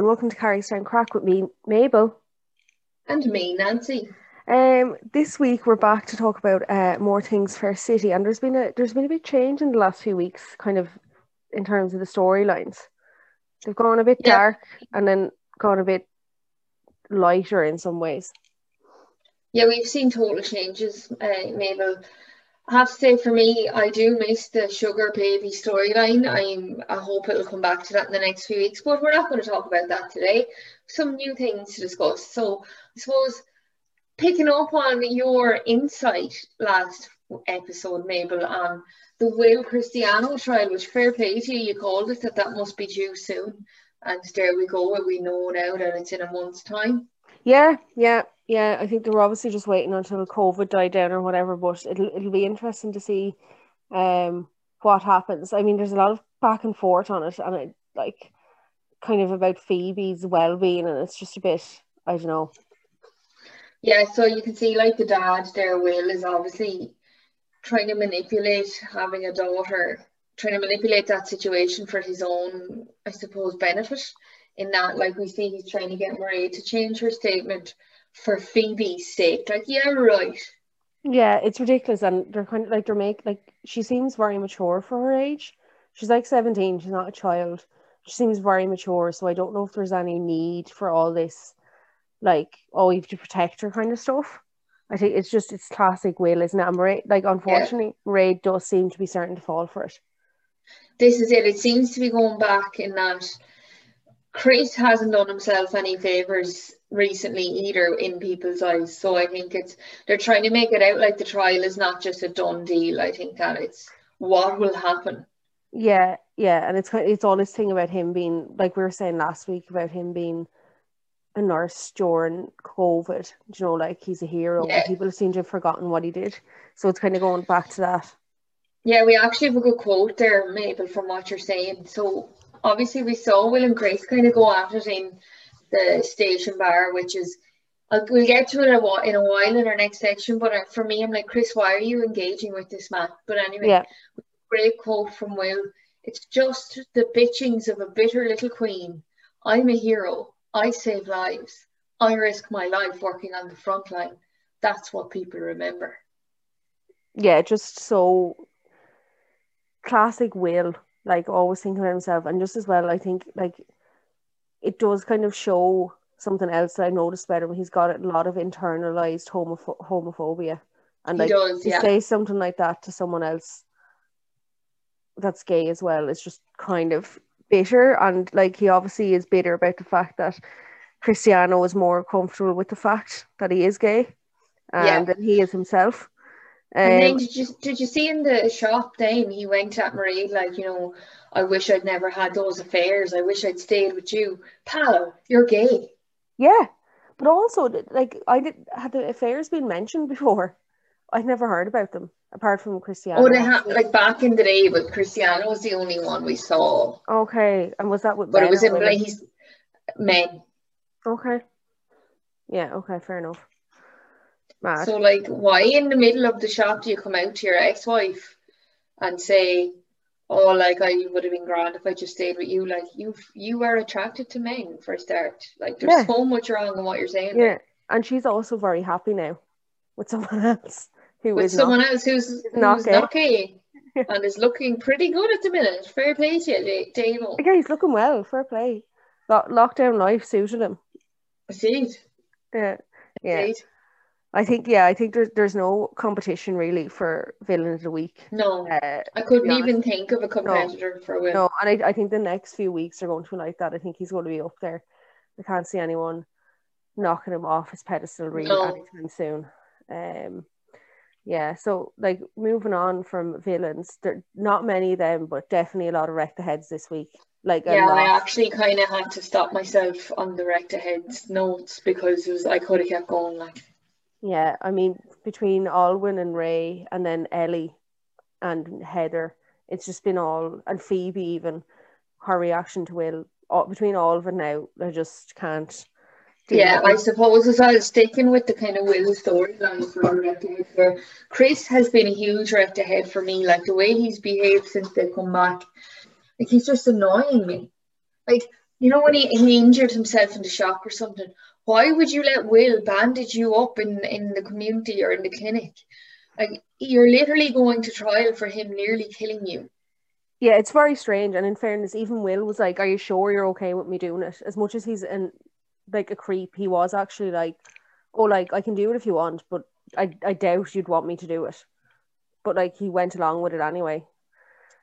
and welcome to Carrigstown Crack with me, Mabel. And me, Nancy. Um, this week we're back to talk about uh, more things Fair City, and there's been a there's been a big change in the last few weeks, kind of in terms of the storylines. They've gone a bit Yeah. dark and then gone a bit lighter in some ways. Yeah, we've seen total changes, uh, Mabel. I have to say, for me, I do miss the sugar baby storyline. I'm, I hope it'll come back to that in the next few weeks, but we're not going to talk about that today. Some new things to discuss. So, I suppose picking up on your insight last episode, Mabel, on the Will Cristiano trial, which fair play to you, you called it that that must be due soon. And there we go. We know now that it's in a month's time. Yeah, yeah, yeah. I think they're obviously just waiting until COVID died down or whatever, but it'll it'll be interesting to see um what happens. I mean, there's a lot of back and forth on it, and it like kind of about Phoebe's well being, and it's just a bit I don't know. Yeah, so you can see like the dad there, Will, is obviously trying to manipulate having a daughter, trying to manipulate that situation for his own, I suppose, benefit. In that, like we see he's trying to get Maria to change her statement for Phoebe's sake. Like, yeah, right. Yeah, it's ridiculous, and they're kind of like they're make like she seems very mature for her age. She's like seventeen. She's not a child. She seems very mature, so I don't know if there's any need for all this, like oh, we have to protect her kind of stuff. I think it's just it's classic Will, isn't it? And Ray, like unfortunately, Ray does seem to be starting to fall for it. This is it. It seems to be going back in that Chris hasn't done himself any favors recently either in people's eyes. So I think it's they're trying to make it out like the trial is not just a done deal. I think that it's what will happen. Yeah, yeah, and it's kind it's all this thing about him being like we were saying last week about him being a nurse during COVID. You know, like he's a hero. Yeah. People seem to have forgotten what he did, so it's kind of going back to that. Yeah, we actually have a good quote there, Mabel, from what you're saying. So obviously we saw Will and Grace kind of go at it in the station bar, which is we'll get to it in a while in our next section. But uh, for me, I'm like, Chris, why are you engaging with this man? But anyway, Yeah, great quote from Will. It's just the bitchings of a bitter little queen. I'm a hero. I save lives. I risk my life working on the front line. That's what people remember. yeah, just so classic Will, like always thinking about himself, and just as well, I think like it does kind of show something else that I noticed about him. He's got a lot of internalized homopho- homophobia, and like does, to say something like that to someone else that's gay as well is just kind of bitter, and like he obviously is bitter about the fact that Cristiano is more comfortable with the fact that he is gay, and Yeah. than he is himself. And then Um, did you did you see in the shop then he went at Marie like, you know, I wish I'd never had those affairs. I wish I'd stayed with you. Pal, you're gay. Yeah, but also like I did had the affairs been mentioned before. I'd never heard about them apart from Cristiano. Oh, they had like back in the day, but Cristiano was the only one we saw. Okay, and was that with But it was in like he's men. Okay. Yeah. Okay. Fair enough. Mad. So like why in the middle of the shop do you come out to your ex-wife and say, Oh, like I would have been grand if I just stayed with you. Like you you are attracted to men for a start. Like there's Yeah. so much wrong in what you're saying. yeah, and she's also very happy now with someone else who with is someone not. else who's, not who's gay. not gay and is looking pretty good at the minute. Fair play to you, Da- Damo. Yeah, he's looking well. Fair play. Lock- lockdown life suited him. Indeed. Yeah. Yeah. Indeed. I think. Yeah. I think there's there's no competition really for villain of the week. No, Uh, I couldn't even think of a competitor for Will. No, and I, I think the next few weeks are going to be like that. I think he's going to be up there. I can't see anyone knocking him off his pedestal really No. anytime soon. Um, yeah. So like moving on from villains, there not many of them, but definitely a lot of wreck the heads this week. Like Yeah, lot. I actually kind of had to stop myself on the rect heads notes because it was I could have kept going like. Yeah, I mean between Alwyn and Ray, and then Ellie and Heather, it's just been all and Phoebe even her reaction to Will all, between all of it now. I just can't. Yeah, I suppose as well sticking with the kind of Will storyline for ahead there. Chris has been a huge rect ahead for me. Like the way he's behaved since they come back, like he's just annoying me. Like You know when he, he injured himself in the shop or something. Why would you let Will bandage you up in in the community or in the clinic? Like you're literally going to trial for him nearly killing you. Yeah, it's very strange. And in fairness, even Will was like, "Are you sure you're okay with me doing it?" As much as he's in like a creep, he was actually like, "Oh, like I can do it if you want, but I I doubt you'd want me to do it." But like he went along with it anyway.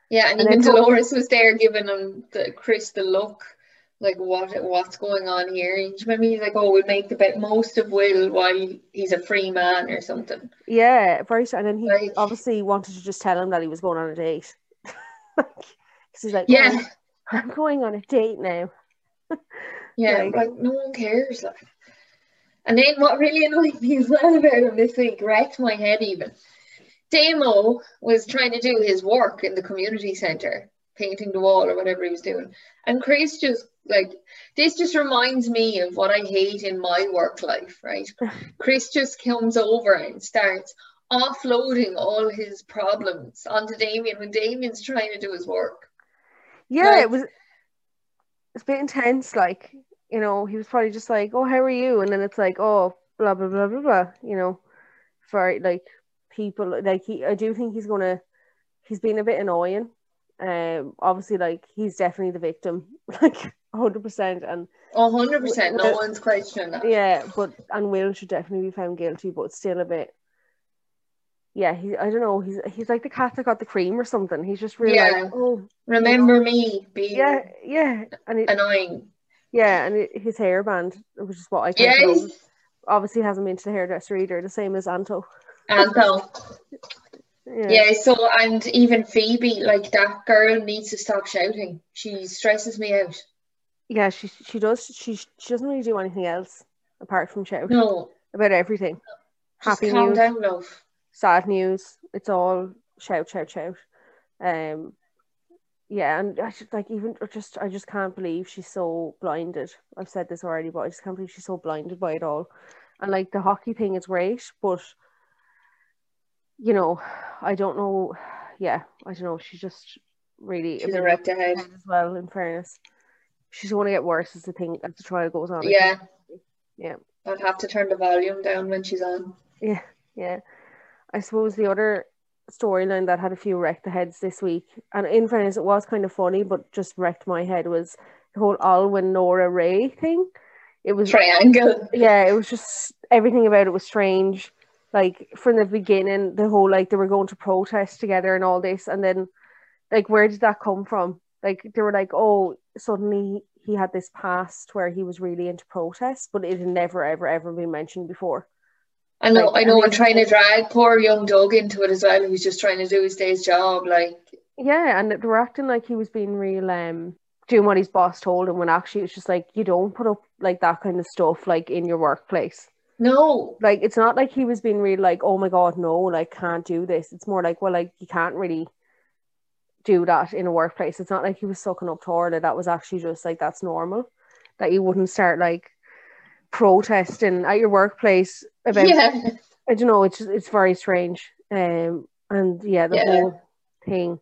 Yeah, and, And even then- Dolores was there giving him the Chris the look, like what what's going on here. And remember he's like, "Oh, we'll make the bit most of Will while he's a free man or something." Yeah, very. And then he Like- obviously wanted to just tell him that he was going on a date. Because he's like, Yeah, "Oh, I'm going on a date now. yeah, like- like no one cares. Like, and then what really annoyed me as well about him this week wrecked my head even. Damo was trying to do his work in the community centre, painting the wall or whatever he was doing. And Chris just like this just reminds me of what I hate in my work life, right? Chris just comes over and starts offloading all his problems onto Damien when Damien's trying to do his work. Yeah, Like- it was it's a bit intense, like, you know, he was probably just like, Oh, how are you? And then it's like, oh, blah blah blah blah blah, you know, for like people like he I do think he's gonna he's been a bit annoying. Um obviously like he's definitely the victim, like hundred percent and hundred percent, no one's questioning that. yeah, but and Will should definitely be found guilty, but still a bit yeah, he I don't know, he's he's like the cat that got the cream or something. He's just really Yeah. like, oh Remember me being yeah, yeah. And it, annoying. Yeah, and it, his hairband, which is what I can't Yes, obviously hasn't been to the hairdresser either, the same as Anto. Anto. Yeah. Yeah, so and even Phoebe, like that girl needs to stop shouting. She stresses me out. Yeah, she she does she she doesn't really do anything else apart from shout No, about everything. just Happy calm news, down, love. sad news. It's all shout, shout, shout. Um yeah, and I just like even just I just can't believe she's so blinded. I've said this already, but I just can't believe she's so blinded by it all. And like the hockey thing is great, but you know, I don't know. Yeah, I don't know. She's just really She's a wrecked ahead. as well. In fairness, she's going to get worse as the thing as the trial goes on. Yeah. Yeah. I'd have to turn the volume down when she's on. Yeah, yeah. I suppose the other storyline that had a few wrecked the heads this week, and in fairness, it was kind of funny, but just wrecked my head was the whole Alwyn Nora Ray thing. It was Triangle. yeah, it was just everything about it was strange. Like from the beginning, the whole like they were going to protest together and all this, and then like where did that come from? Like they were like, oh, suddenly he had this past where he was really into protest, but it had never ever ever been mentioned before. I know, Like, I know, and and trying to drag poor young Doug into it as well, who's just trying to do his day's job. Like, Yeah, and they were acting like he was being real, um, doing what his boss told him when actually it's just like you don't put up like that kind of stuff like in your workplace. No, Like it's not like he was being real like, oh my god, no, like can't do this. It's more like, well, like you can't really do that in a workplace. It's not like he was sucking up to Orla. That was actually just like that's normal. That you wouldn't start like protesting at your workplace about yeah, I don't know, it's it's very strange. Um and yeah, the Yeah. whole thing.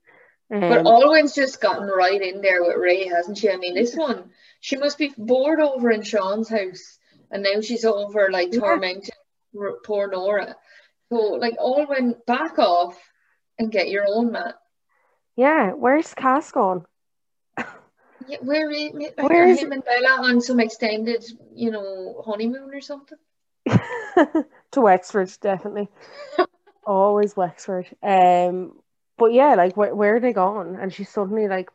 Um, but Alwyn's just gotten right in there with Ray, hasn't she? I mean, this one, she must be bored over in Sean's house, and now she's over like Yeah. tormenting poor Nora. So, like, all went back off and get your own man. Yeah, where's Cass gone? Yeah, where is like, Where are him and Bella on some extended, you know, honeymoon or something? to Wexford, definitely. Always Wexford. Um, but yeah, like where where are they gone? And she's suddenly like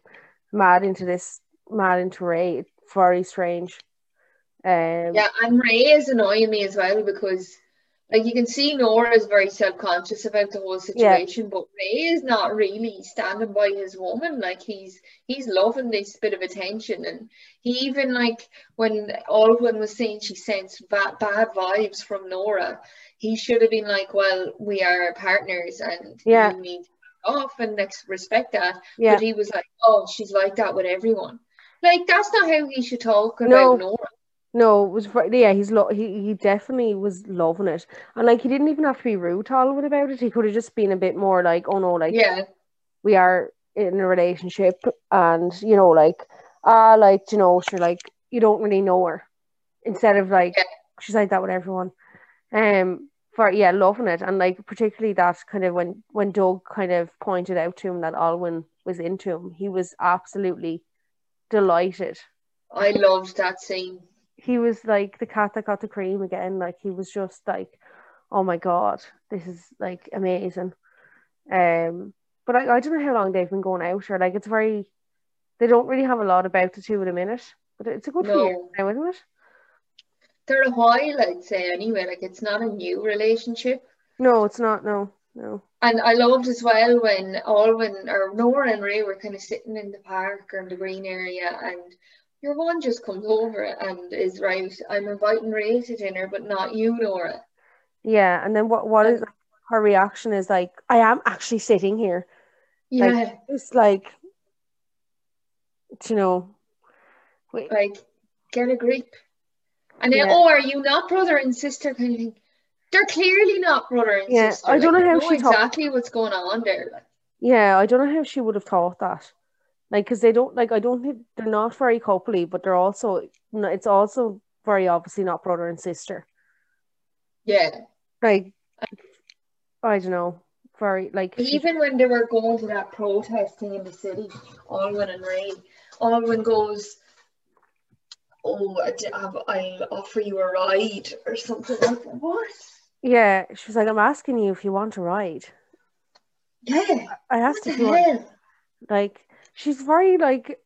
mad into this, mad into Ray. It's very strange. Um, Yeah, and Ray is annoying me as well because, like, you can see Nora is very self conscious about the whole Yeah. situation, but Ray is not really standing by his woman. Like, he's he's loving this bit of attention, and he even like when Alwyn was saying she sensed bad bad vibes from Nora, he should have been like, "Well, we are partners, and Yeah. you need off and next respect that." yeah, But he was like, "Oh, she's like that with everyone." Like, that's not how he should talk about No. Nora. No, it was yeah. He's lo- he he definitely was loving it, and like he didn't even have to be rude to Alwyn about it. He could have just been a bit more like, oh no, like Yeah. we are in a relationship and you know like ah, like you know, she's like you don't really know her. Instead of like Yeah. she's like that with everyone. Um, for yeah, loving it, and like particularly that kind of when when Doug kind of pointed out to him that Alwyn was into him, he was absolutely delighted. I loved that scene. He was like the cat that got the cream again. Like he was just like, oh my god, this is like amazing. Um, but I, I don't know how long they've been going out, or like it's very. They don't really have a lot about the two at a minute, but it's a good No. years now, isn't it? They're a while, I'd say, anyway. Like, it's not a new relationship. No, it's not. No, no. And I loved as well when Alwyn or Nora and Ray were kind of sitting in the park or in the green area, and your one just comes over and is right. I'm inviting Ray to dinner, but not you, Nora. Yeah, and then what? What is her reaction? Is like, I am actually sitting here. Yeah, It's like, you know, wait, like get a grip. And then, Yeah. oh, are you not brother and sister kind of thing? They're clearly not brother and Yeah, sister. I don't Like, know how she exactly what's going on there. Like, yeah, I don't know how she would have thought that. Like, because they don't like, I don't think they're not very coupley, but they're also, it's also very obviously not brother and sister. yeah. Like, I don't know, very like Even when they were going to that protesting in the city, Alwyn and Ray, Alwyn goes, "Oh, I d- have- I'll offer you a ride or something like that." What? yeah, she was like, I'm asking you if you want to ride. Yeah. I asked if you want, like, she's very like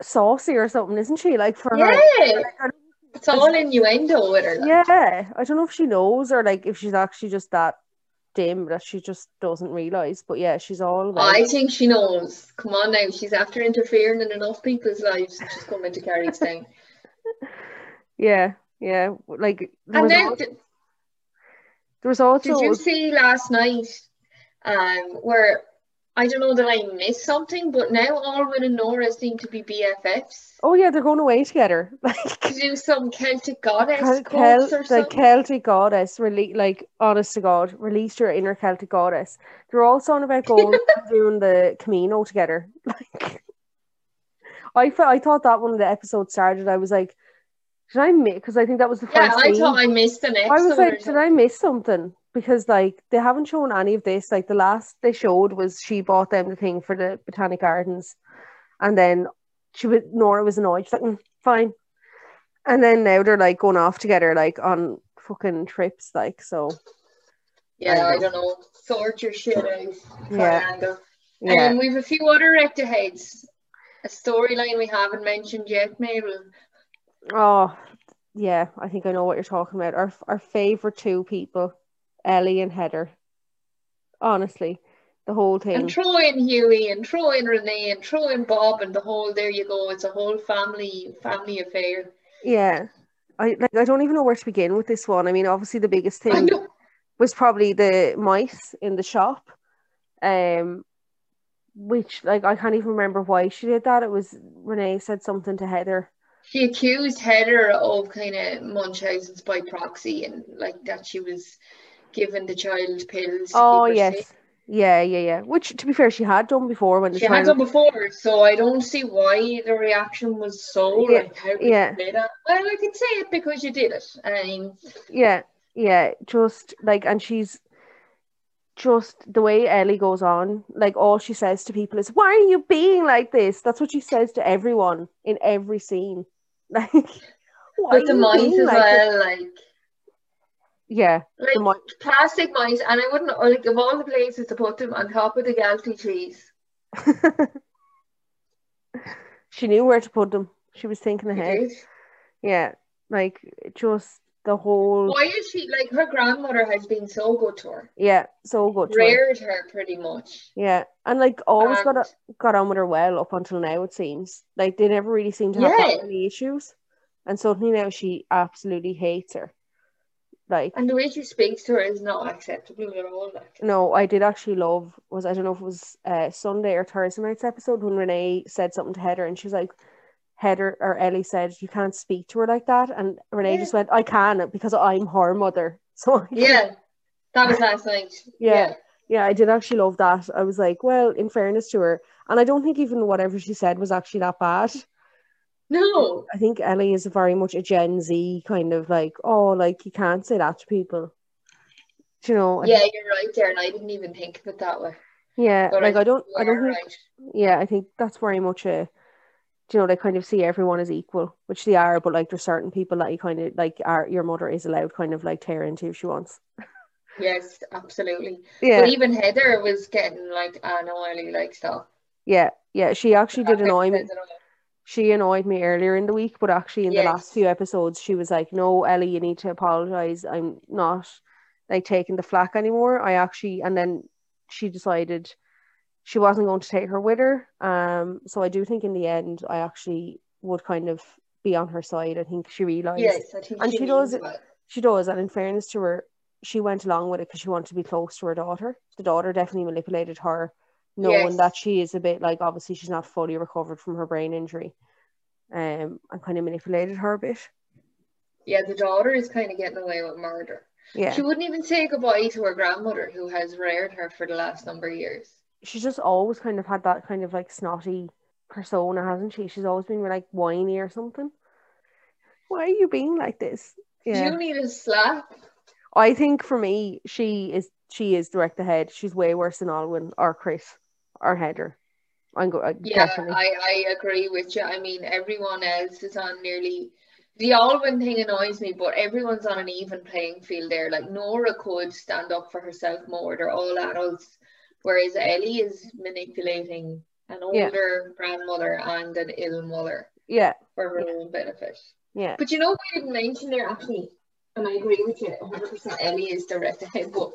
saucy or something, isn't she? Like for her. Yeah. Like, It's all innuendo with her. like. Yeah, I don't know if she knows or like if she's actually just that dim that she just doesn't realize. But yeah, she's all about. I think she knows. Come on now, she's after interfering in enough people's lives she's coming to Carrigstown. Yeah, yeah. Like there And was, then, al- d- there was also did you see last night um, where I don't know that I missed something, but now Alwyn and Nora seem to be BFFs. oh yeah, they're going away together. Like To do some Celtic goddess Kel- Kel- or the something. Celtic goddess, rele- like honest to God, release your inner Celtic goddess. They're all on about going doing the Camino together. Like, I felt, I thought that when the episode started, I was like, did I miss? Because I think that was the first. yeah, I thought I missed an episode. I was like, did. I miss something? Because like they haven't shown any of this. Like the last they showed was she bought them the thing for the Botanic Gardens, and then she was Nora was annoyed. She's like, "Mm, fine. And then now they're like going off together, like on fucking trips, like so. Yeah, I don't know. Sort your shit out. Yeah. Triangle. Yeah, And we've a few other rector heads. A storyline we haven't mentioned yet, Mabel. oh, yeah. I think I know what you're talking about. Our our favorite two people, Ellie and Heather. Honestly, the whole thing. And throw in Huey and throw in Renee and throw in Bob and the whole there you go. It's a whole family family affair. Yeah. I like I don't even know where to begin with this one. I mean, obviously the biggest thing was probably the mice in the shop. Um which like I can't even remember why she did that. It was Renee said something to Heather. She accused Heather of kind of Munchausen's by proxy and like that she was giving the child pills. Oh yes. safe. Yeah, yeah, yeah. Which to be fair, she had done before when the She had done before, so I don't see why the reaction was so Yeah, like how yeah. Well, I can say it because you did it. I mean, Yeah, yeah, just like, and she's just the way Ellie goes on, like, all she says to people is, Why are you being like this? That's what she says to everyone in every scene. Like, why with the mice as like this?" well, like Yeah, like plastic mice, and I wouldn't like of all the places to put them on top of the Galty trees. she knew where to put them. She was thinking ahead. Yeah, like, just the whole, Why is she like her grandmother has been so good to her, yeah, so good. to her. reared her pretty much. Yeah, and like always got And- got on with her well up until now. It seems like they never really seemed to have that Yeah. many issues, and suddenly now she absolutely hates her. Like, And the way she speaks to her is not acceptable at all. Like no, I did actually love was I don't know if it was uh, Sunday or Thursday night's episode when Renee said something to Heather and she's like, Heather or Ellie said you can't speak to her like that, and Renee Yeah. just went, I can because I'm her mother. So yeah, that was last night. Yeah. Yeah, I did actually love that. I was like, well, in fairness to her, and I don't think even whatever she said was actually that bad. No. I think Ellie is very much a Gen Z kind of like, oh, like you can't say that to people. Do you know? Yeah, you're right there, and I didn't even think of it that way. Yeah, But like I don't, I don't think, right. yeah, I think that's very much a, do you know, they kind of see everyone as equal, which they are, but like there's certain people that you kind of like are your mother is allowed kind of like tear into if she wants. Yes, absolutely. Yeah, But even Heather was getting like, Ellie, like stop. yeah, yeah. She actually did annoy me. Says it all. She annoyed me earlier in the week, but actually in the last few episodes, she was like, "No, Ellie, you need to apologize. I'm not like taking the flack anymore. I actually," and then she decided she wasn't going to take her with her. Um, so I do think in the end, I actually would kind of be on her side. I think she realized Yes, And she she does it- she does, and in fairness to her, she went along with it because she wanted to be close to her daughter. The daughter definitely manipulated her, knowing Yes. that she is a bit like obviously she's not fully recovered from her brain injury, um, and kind of manipulated her a bit. Yeah, the daughter is kind of getting away with murder. Yeah, She wouldn't even say goodbye to her grandmother, who has reared her for the last number of years. she's just always kind of had that kind of like snotty persona, hasn't she? She's always been like whiny or something. Why are you being like this? Yeah. You need a slap. I think for me, she is she is direct ahead. She's way worse than Alwyn or Chris or Heather. I'm go uh, Yeah, definitely. I, I agree with you. I mean, everyone else is on nearly the Alwyn thing annoys me, but everyone's on an even playing field there. Like Nora could stand up for herself more. They're all adults, whereas Ellie is manipulating an Yeah. older grandmother and an ill mother yeah, for her Yeah. own benefit. yeah, But you know, we didn't mention there actually, and I agree with you 100%. Ellie is direct ahead, but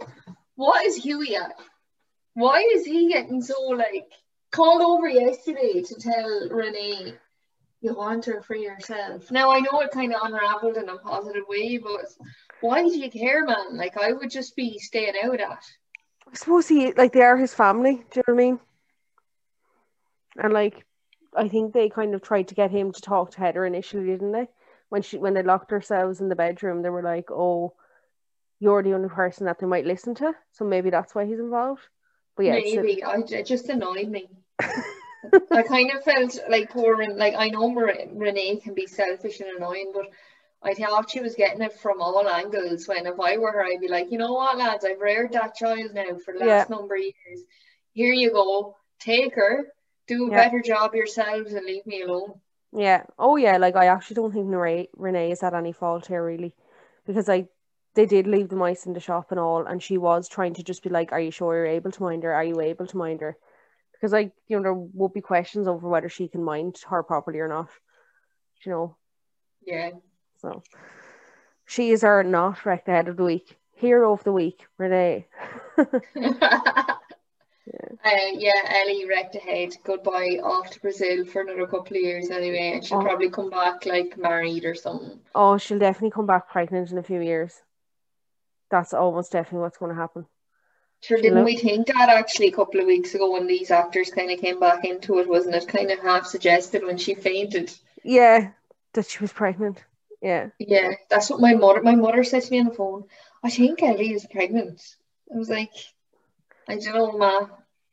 what is Huey at? Why is he getting so like called over yesterday to tell Renee you want her for yourself? Now I know it kind of unraveled in a positive way, but why do you care, man? Like I would just be staying out that. I suppose he like they are his family. Do you know what I mean? And like, I think they kind of tried to get him to talk to Heather initially, didn't they? When she when they locked themselves in the bedroom, they were like, "Oh, you're the only person that they might listen to." So maybe that's why he's involved. But yeah, a- Maybe I it just annoyed me. I kind of felt like poor like I know Renee can be selfish and annoying, but I thought she was getting it from all angles. When if I were her, I'd be like, you know what, lads, I've reared that child now for the last number of years. Here you go, take her, do a Yeah. better job yourselves, and leave me alone. Yeah. Oh yeah, like I actually don't think Renee, Renee is at any fault here really. Because like they did leave the mice in the shop and all, and she was trying to just be like, Are you sure you're able to mind her? Are you able to mind her? Because like, you know, there would be questions over whether she can mind her properly or not. You know. Yeah. So she is our not wrecked ahead of the week. Hero of the week, Renee. Uh, yeah, Ellie wrecked ahead. Goodbye off to Brazil for another couple of years anyway, and she'll Oh. probably come back like married or something. oh, she'll definitely come back pregnant in a few years. That's almost definitely what's going to happen. Sure, didn't know? we think that actually a couple of weeks ago when these actors kind of came back into it, wasn't it? Kind of half suggested when she fainted. Yeah, that she was pregnant. Yeah. Yeah, that's what my mother my mother said to me on the phone. I think Ellie is pregnant. I was like, I don't know, ma.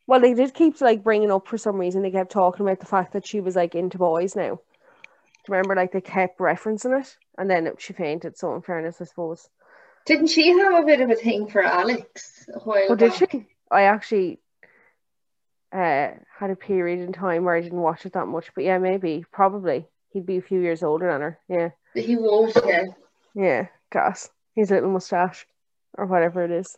Well, they did keep like bringing up for some reason. They kept talking about the fact that she was like into boys now. Remember, like they kept referencing it, and then it, she fainted. So, in fairness, I suppose. Didn't she have a bit of a thing for Alex a while Oh, did she? I actually uh had a period in time where I didn't watch it that much, but yeah, maybe, probably. He'd be a few years older than her. Yeah, He was, yeah. yeah, gas. His little mustache, or whatever it is.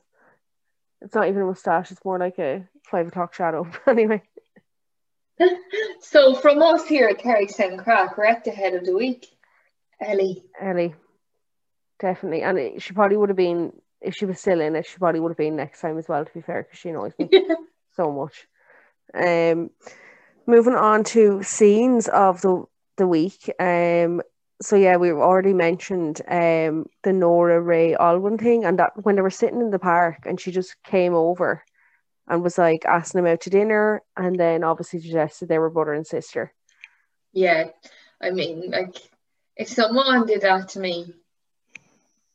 It's not even a mustache. It's more like a five o'clock shadow. anyway. So from us here at Carrigstown Crack, we're at the head of the week. Ellie. Ellie, definitely, and it, she probably would have been if she was still in it. She probably would have been next time as well. To be fair, because she annoys me so much. Um, moving on to scenes of the the week. Um, so yeah, we've already mentioned um the Nora Ray Alwyn thing, and that when they were sitting in the park, and she just came over and was like asking them out to dinner, and then obviously suggested they were brother and sister. Yeah, I mean, like, if someone did that to me,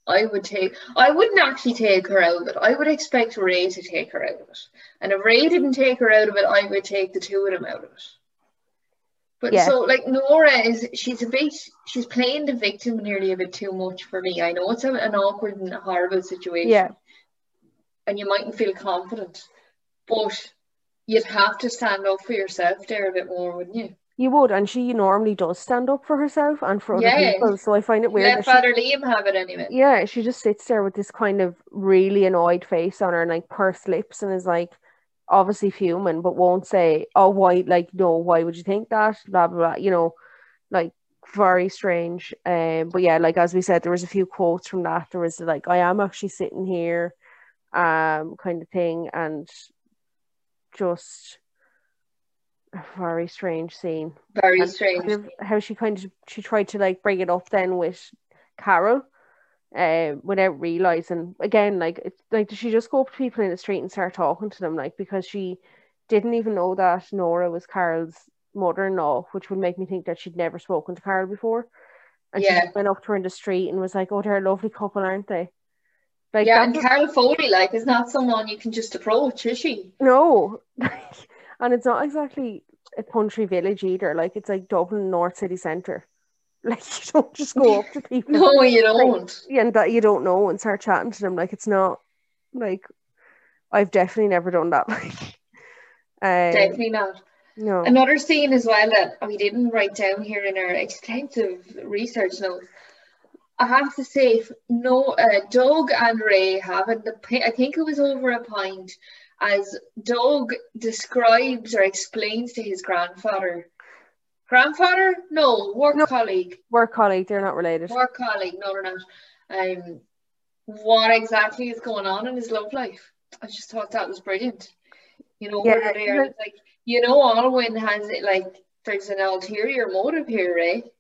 I would take, I wouldn't actually take her out of it. I would expect Ray to take her out of it. And if Ray didn't take her out of it, I would take the two of them out of it. But Yeah. so like Nora is she's a bit she's playing the victim nearly a bit too much for me. I know it's a, an awkward and horrible situation. Yeah. And you mightn't feel confident, but you'd have to stand up for yourself there a bit more, wouldn't you? You would, and she normally does stand up for herself and for other Yeah. people. So I find it weird. Let that she- Father Liam have it anyway. yeah, she just sits there with this kind of really annoyed face on her and like pursed lips and is like obviously fuming, but won't say, oh, why, like, no, why would you think that? Blah, blah, blah, you know, like very strange. Um, but yeah, like as we said, there was a few quotes from that. There was like, I am actually sitting here, um, kind of thing, and just very strange scene Very and strange. kind of how she kind of she tried to like bring it up then with Carol, um, without realizing again like it's like did she just go up to people in the street and start talking to them like because she didn't even know that Nora was Carol's mother-in-law, which would make me think that she'd never spoken to Carol before, and Yeah. just went up to her in the street and was like, "Oh, they're a lovely couple, aren't they?" Like yeah, and Carol Foley, like, is not someone you can just approach, is she? No, and it's not exactly a country village either. Like it's like Dublin North City Centre. Like you don't just go up to people No, you don't. and that you don't know and start chatting to them. Like it's not like I've definitely never done that. Like, um, Definitely not. no, Another scene as well that we didn't write down here in our extensive research notes. I have to say, no, uh, Doug and Ray having the, I think it was over a pint, as Doug describes or explains to his grandfather. Grandfather? No, work No. colleague. work colleague, they're not related. Work colleague, no, they're not. Um, what exactly is going on in his love life? I just thought that was brilliant. You know, Yeah, where they're even- like, you know, Alwyn has it like there's an ulterior motive here, Ray.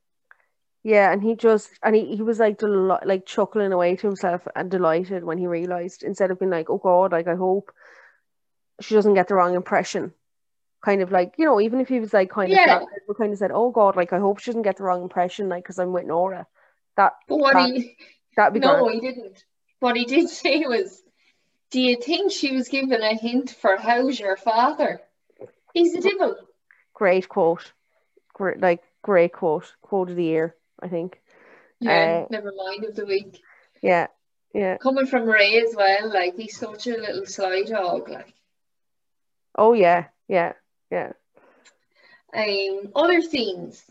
Yeah, and he just and he, he was like del- like chuckling away to himself and delighted when he realized instead of being like, oh God, like I hope she doesn't get the wrong impression. Kind of like you know, even if he was like kind Yeah. of but kind of said, oh God, like I hope she doesn't get the wrong impression, like because I'm with Nora. That But what That- he that'd be no, he didn't. What he did say was, "Do you think she was given a hint for how's your father? He's the devil." great quote, great like great quote, quote of the year, I think. Yeah, Uh, never mind of the week. Yeah, yeah. Coming from Ray as well, like he's such a little sly dog, like. Oh yeah, yeah, yeah. Um, other things.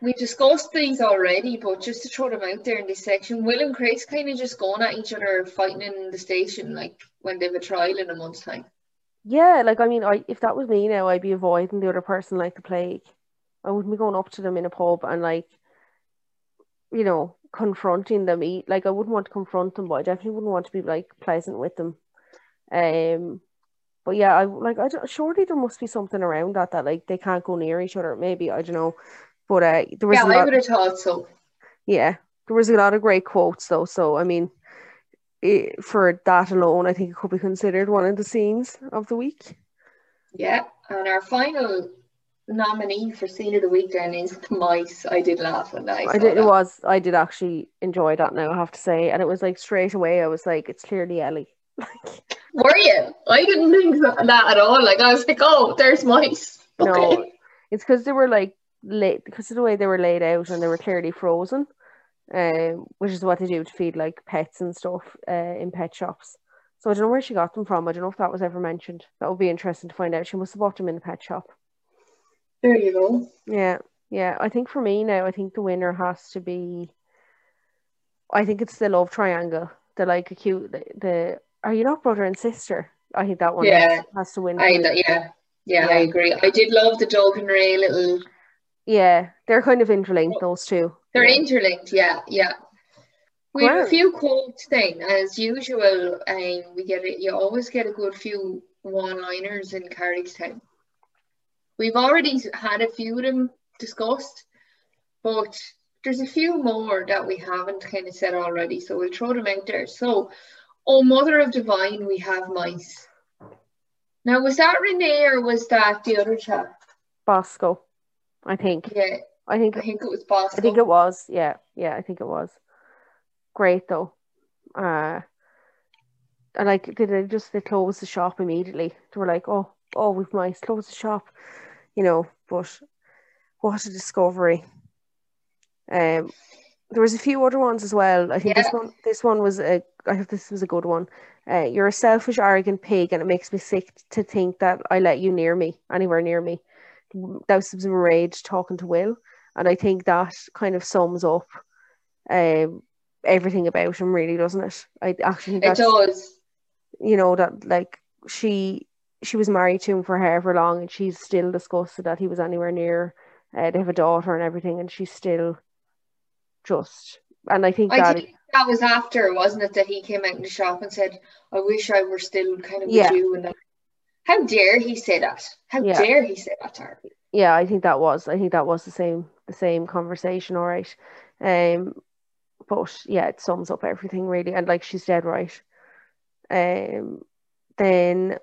We discussed these already, but just to throw them out there in this section, Will and Chris kind of just going at each other, fighting in the station, like when they have a trial in a month's time. Yeah, like I mean, I if that was me now, I'd be avoiding the other person like the plague. I wouldn't be going up to them in a pub and like, you know, confronting them. Eat like I wouldn't want to confront them, but I definitely wouldn't want to be like pleasant with them. Um, but yeah, I like I don't, surely there must be something around that that like they can't go near each other. Maybe I don't know, but uh, there was Yeah, a I would have thought so. Yeah, there was a lot of great quotes though. So I mean, it, for that alone, I think it could be considered one of the scenes of the week. Yeah, and our final nominee for scene of the week then is the mice. I did laugh when I I did. It was. I did actually enjoy that. Now I have to say, and it was like straight away. I was like, it's clearly Ellie. Like, Were you? I didn't think that at all. Like I was like, oh, there's mice. no, it's because they were like late because of the way they were laid out, and they were clearly frozen. Um, which is what they do to feed like pets and stuff uh, in pet shops. So I don't know where she got them from. I don't know if that was ever mentioned. That would be interesting to find out. She must have bought them in the pet shop. There you go. Yeah, yeah. I think for me now, I think the winner has to be. I think it's the love triangle. The like a cute. The, the are you not brother and sister? I think that one Yeah. has to win. I me. yeah. Yeah, I agree. I did love the Doug and Ray little Yeah, they're kind of interlinked. Those two. They're yeah. interlinked, yeah, yeah. We have a few quotes then, as usual. Um, we get it. You always get a good few one-liners in Carrigstown. We've already had a few of them discussed, but there's a few more that we haven't kind of said already, so we'll throw them out there. So, oh Mother of Divine, we have mice. Now, was that Renee or was that the other chap? Bosco. I think. Yeah, I think. I think it was Bosco. I think it was. Yeah, yeah. I think it was. Great though. Uh, and like, did they just they close the shop immediately? They were like, oh, oh, we've mice, close the shop, you know. But what a discovery. Um, there was a few other ones as well. I think this one, this one was a. I hope this was a good one. Uh, you're a selfish, arrogant pig, and it makes me sick to think that I let you near me, anywhere near me. That was Rage talking to Will, and I think that kind of sums up um, everything about him, really, doesn't it? I actually It does. you know that like she she was married to him for however long and she's still disgusted that he was anywhere near uh, they have a daughter and everything and she's still just and I think I that think that was after, wasn't it, that he came out in the shop and said, I wish I were still kind of Yeah. with you and that. How dare he say that? How Yeah. dare he say that to her? yeah I think that was I think that was the same the same conversation all right um but yeah it sums up everything really and like she's dead right um then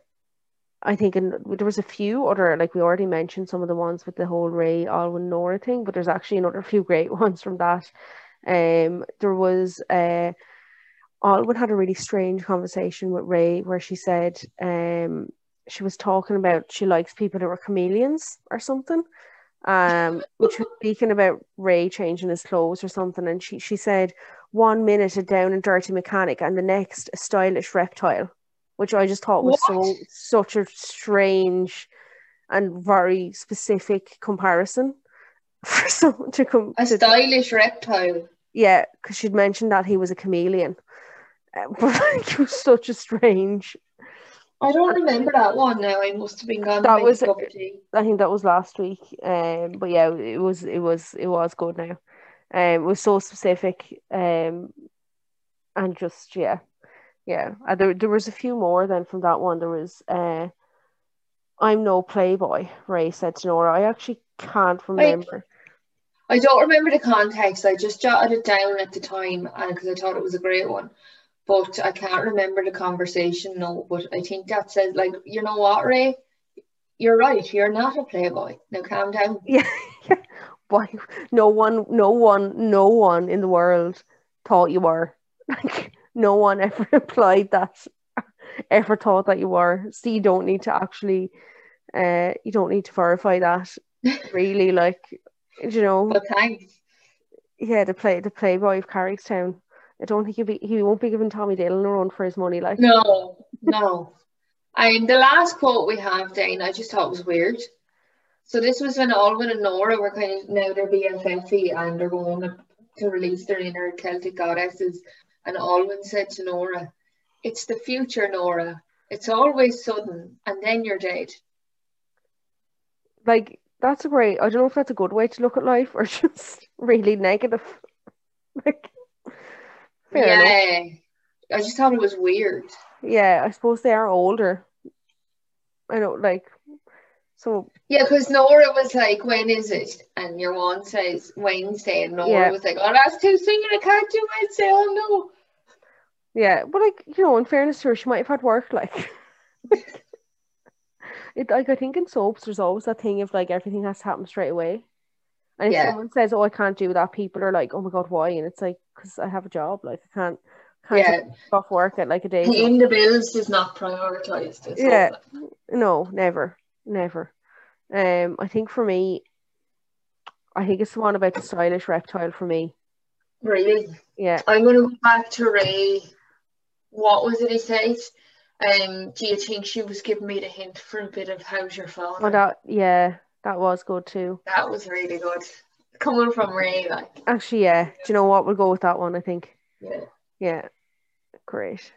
I think in, there was a few other like we already mentioned some of the ones with the whole Ray Alwyn Nora thing but there's actually another few great ones from that um there was uh Alwyn had a really strange conversation with Ray where she said um she was talking about she likes people who are chameleons or something. Um, which was speaking about Ray changing his clothes or something, and she she said one minute a down and dirty mechanic, and the next a stylish reptile, which I just thought was so such a strange and very specific comparison for someone to come A to stylish reptile. yeah, because she'd mentioned that he was a chameleon, Uh, but like, it was such a strange. I don't remember that one now. I must have been gone. That to was- a cup of tea. I think that was last week. Um, but yeah, it was it was it was good now. Um, it was so specific. Um, and just yeah, yeah. Uh, there there was a few more then from that one. There was uh, I'm no playboy. Ray said to Nora. I actually can't remember. I don't remember the context. I just jotted it down at the time because I thought it was a great one. But I can't remember the conversation, no. But I think that says, like, you know what, Ray? You're right. You're not a playboy. Now calm down. Yeah, why? No one, no one, no one in the world thought you were. Like no one ever implied that, ever thought that you were. So you don't need to actually, uh, you don't need to verify that. Really, like, you know, But thanks. yeah, the play, the playboy of Carrigstown. I don't think he'll be, he won't be giving Tommy Dillon a run for his money. Like, No, no. And the last quote we have, Dane, I just thought was weird. So this was when Alwyn and Nora were kind of now they're BFFy and they're going to, to release their inner Celtic goddesses. And Alwyn said to Nora, "It's the future, Nora. It's always sudden, and then you're dead." like that's a great. I don't know if that's a good way to look at life or just really negative. Like, fair enough. I just thought it was weird. Yeah, I suppose they are older. I know, like, so Yeah, because Nora was like, "When is it?" And your one says Wednesday, and Nora Yeah. was like, "Oh, that's too soon. I can't do Wednesday. Oh no." yeah, but like you know, in fairness to her, she might have had work. Like, it like I think in soaps, there's always that thing of like everything has to happen straight away. And if Yeah. someone says, "Oh, I can't do that," people are like, "Oh my god, why?" And it's like, "Cause I have a job. Like, I can't, can't Yeah. off work at like a day." Paying the bills is not prioritized. Yeah. No, never, never. Um, I think for me, I think it's the one about the stylish reptile for me. Really. Yeah, I'm going to go back to Ray. What was it he said? Um, do you think she was giving me the hint for a bit of how's your father? well, that yeah, that was good too. that was really good. Coming from Ray, like, Actually, yeah. Do you know what? We'll go with that one. I think. yeah. Yeah, great.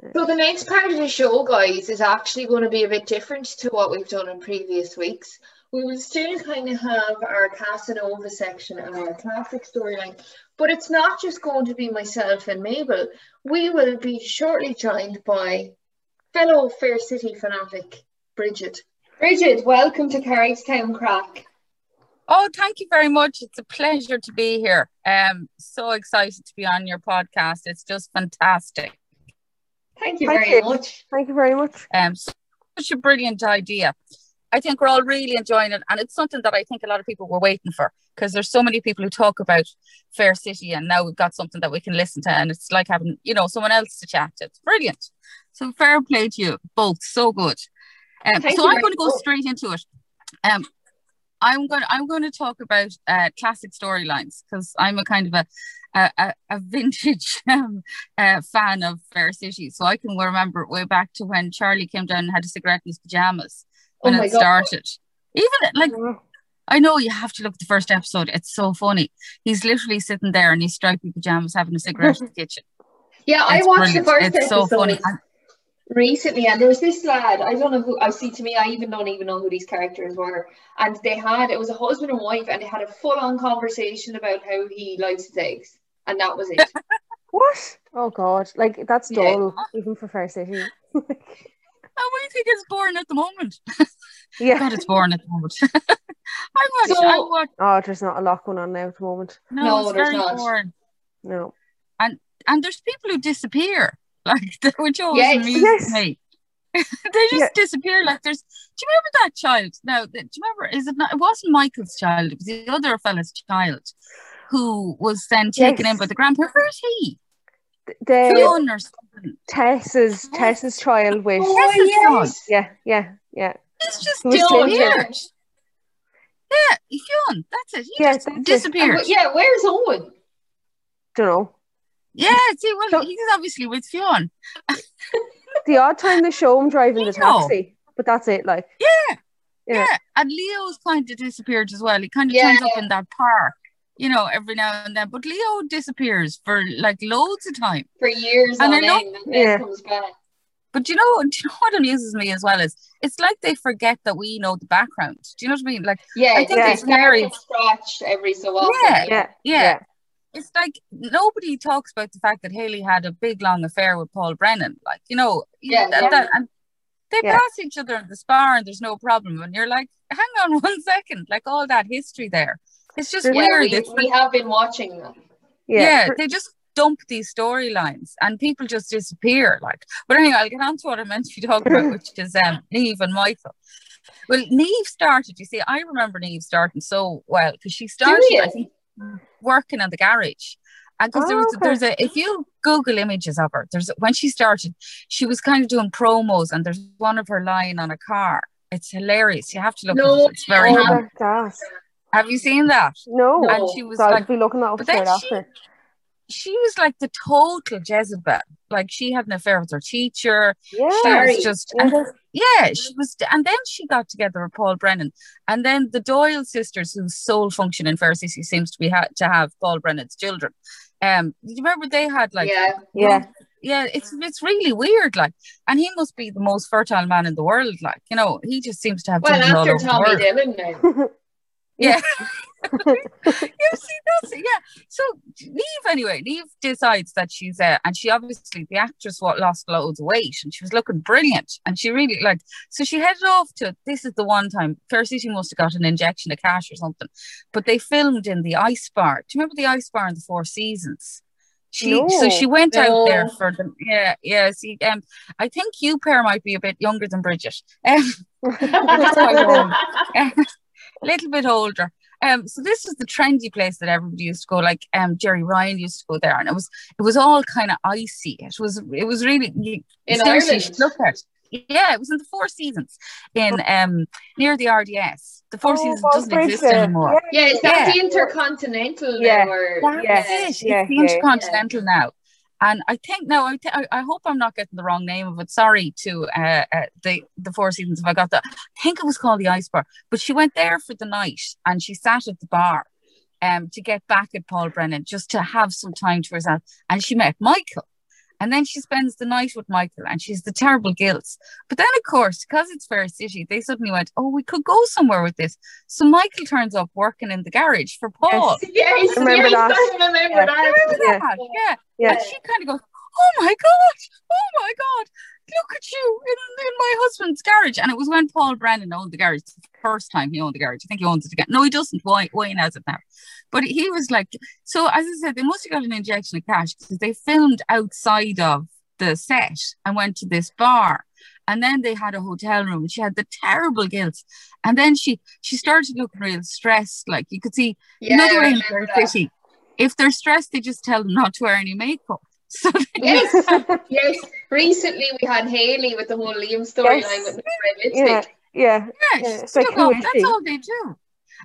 So the next part of the show, guys, is actually going to be a bit different to what we've done in previous weeks. We will still kind of have our Casanova section and our classic storyline, but it's not just going to be myself and Mabel. We will be shortly joined by fellow Fair City fanatic, Bridget. Bridget, welcome to Carrigstown Crack. Oh, thank you very much. It's a pleasure to be here. Um, so excited to be on your podcast. It's just fantastic. Thank you Thank very you. much. Thank you very much. Um, such a brilliant idea. I think we're all really enjoying it, and it's something that I think a lot of people were waiting for because there's so many people who talk about Fair City, and now we've got something that we can listen to, and it's like having you know someone else to chat to. It's brilliant. So fair play to you both. So good. Um, so I'm going to go straight into it. Um, I'm going. I'm going to talk about uh, classic storylines because I'm a kind of a a, a, vintage um, uh, fan of Fair City, so I can remember way back to when Charlie came down and had a cigarette in his pajamas when Oh it God. started. Even like I know you have to look at the first episode. It's so funny. He's literally sitting there in his stripy pajamas having a cigarette in the kitchen. Yeah, I It's watched the first It's so episode funny. And recently, and there was this lad. I don't know who. I see. To me, I even don't even know who these characters were. And they had it was a husband and wife, and they had a full-on conversation about how he likes his eggs, and that was it. What? Oh God! Like that's Yeah. dull, even for Fair City. Oh, I think it's boring at the moment. yeah. God, it's boring at the moment. I watch. So- I watch. Oh, there's not a lot going on now at the moment. No, No, it's there's very not. boring. No. And and there's people who disappear, like which always Yes. amuses Yes. me. they just Yeah. disappear. Like there's. Do you remember that child? No, do you remember? Is it not? It wasn't Michael's child. It was the other fella's child, who was then taken in by the grandparent. Where's he? The Fionn or something. Tess's Tess's child with oh Yes, yes. yeah yeah yeah It's just Who was disappeared. yeah. Yeah, Fionn. That's it. He Yeah, just that's it. disappeared. And, yeah, where's Owen? don't know Yeah, see, well, So- he's obviously with Fionn. the odd time they show him driving the taxi but that's it like Yeah. Yeah. Yeah. And Leo's kind of disappeared as well. He kind of Yeah. turns up in that park, you know, every now and then. But Leo disappears for like loads of time. For years And on I know- end, and then Yeah. comes back. But you know, do you know what amuses me as well is it's like they forget that we know the background. Do you know what I mean? Like, Yeah, I think they it's very- from scratch every so often. Yeah. yeah yeah, yeah it's like nobody talks about the fact that Haley had a big long affair with Paul Brennan. Like, you know, Yeah, that, yeah. that- and they Yeah. pass each other in the spar and there's no problem. And you're like, hang on one second, like all that history there. It's just Yeah, weird. we, It's we have been watching them. yeah, yeah, they just dump these storylines and people just disappear like but anyway i'll get on to what i meant to be talking about which is um niamh and michael well niamh started you see i remember niamh starting so well because she started i think working in the garage. And because there Oh, was okay. there's a if you google images of her there's when she started she was kind of doing promos and there's one of her lying on a car. It's hilarious. You have to look No, at it. It's very oh, handy. that's have you seen that? No. No. and she was so I'll like be looking that up but then she- after she was like the total Jezebel. Like she had an affair with her teacher. yeah She was just Yeah, and yeah, she was and then she got together with Paul Brennan. And then the Doyle sisters, whose sole function in Fair City seems to be ha- to have Paul Brennan's children. Um, you remember they had like yeah. yeah yeah, it's it's really weird, like, and he must be the most fertile man in the world, like, you know, he just seems to have Well, after Tommy. Dillon now. Yeah. you see, that's it, yeah. So Niamh, anyway, Niamh decides that she's uh, and she obviously the actress what lost loads of weight and she was looking brilliant and she really like so she headed off to this is the one time Fair City must have got an injection of cash or something, but they filmed in the ice bar. Do you remember the ice bar in the Four Seasons? She so she went out there for the yeah yeah see um I think you pair might be a bit younger than Bridget um a little bit older. Um, so this was the trendy place that everybody used to go. Like um, Jerry Ryan used to go there, and it was it was all kind of icy. It was it was really you, In Ireland? look at. Yeah, it was in the Four Seasons in um near the RDS. The Four Oh, Seasons Falls doesn't exist there. anymore. Yeah, is that Yeah. the Intercontinental Yeah. now? Or, That's Yeah. it. It's yeah, the yeah, Intercontinental now. And I think now I, th- I hope I'm not getting the wrong name of it. Sorry to uh, uh, the the Four Seasons if I got that. I think it was called the Ice Bar. But she went there for the night and she sat at the bar um to get back at Paul Brennan just to have some time to herself. And she met Michael. And then she spends the night with Michael and she's the terrible guilt. But then, of course, because it's Fair City, they suddenly went, Oh, we could go somewhere with this. So Michael turns up working in the garage for Paul. Yes, Remember yes, that? I remember Yeah. that. Remember Yeah. that? Yeah. Yeah. And she kind of goes, Oh my God, oh my God, look at you in, in my husband's garage. And it was when Paul Brennan owned the garage, the first time he owned the garage. I think he owns it again. No, he doesn't. Wayne, Wayne has it now. But he was like, so as I said, they must have got an injection of cash because they filmed outside of the set and went to this bar. And then they had a hotel room she had the terrible guilt. And then she she started looking real stressed. Like you could see Yeah, Another way in Fair. City, if they're stressed, they just tell them not to wear any makeup. So Yes, yes. Recently we had Haley with the whole Liam storyline Yes. with the red yeah lipstick. yeah yeah, Yeah, she's it's like, stuck who up. is That's she? all they do.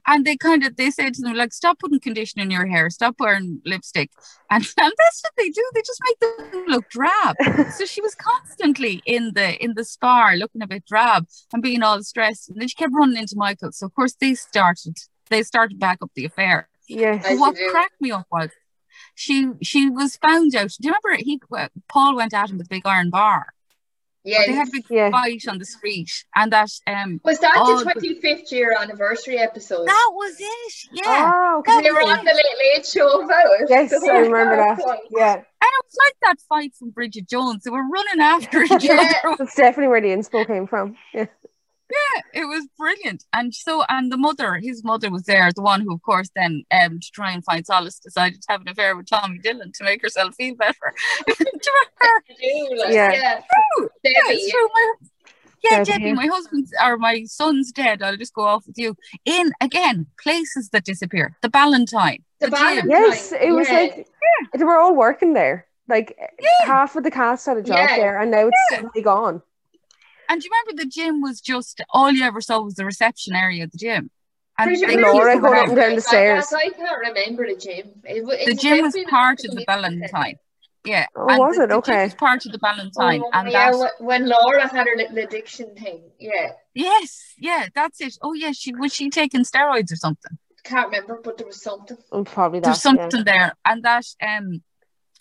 and they kind of they say to them like stop putting conditioner in your hair stop wearing lipstick and, and that's what they do they just make them look drab so she was constantly in the in the spar looking a bit drab and being all stressed and then she kept running into michael so of course they started they started back up the affair Yes. As what cracked me up was she she was found out do you remember he paul went at him with a big iron bar Yeah. they had a big Yeah. fight on the street and that um Was that the 25th year anniversary episode? that was it yeah Oh, okay. they were on the Late Late Show about it. Yes, The I remember that. was. Yeah, And it was like that fight from Bridget Jones. They were running after each Yeah. other. that's definitely where the inspo came from. Yeah. Yeah, it was brilliant. And so, and the mother, his mother was there, the one who, of course, then um, to try and find solace, decided to have an affair with Tommy Dillon to make herself feel better. Do you remember? I do, like, Yeah. yeah. True. Yeah, it's true. My, yeah, Debbie, Debbie, my husband's or my son's dead. I'll just go off with you. In again, places that disappear. The Ballantine. The gym. Ballantine. Yes, it was like Yeah. like they were all working there. Like half of the cast had a job Yeah. there, and now it's suddenly gone. And do you remember the gym was just all you ever saw was the reception area of the gym. And Pretty they sure Laura going up and down the I- stairs. I, I can't remember the gym. It, it the gym was part of the Valentine. Yeah. Oh, and was the, it? the gym Okay. was part of the Valentine. Oh, and yeah, that when Laura had her little addiction thing. Yeah, yes, yeah, that's it. Oh yeah, she was she taking steroids or something. can't remember, but there was something. Oh, probably that. There's yeah. something there. And that um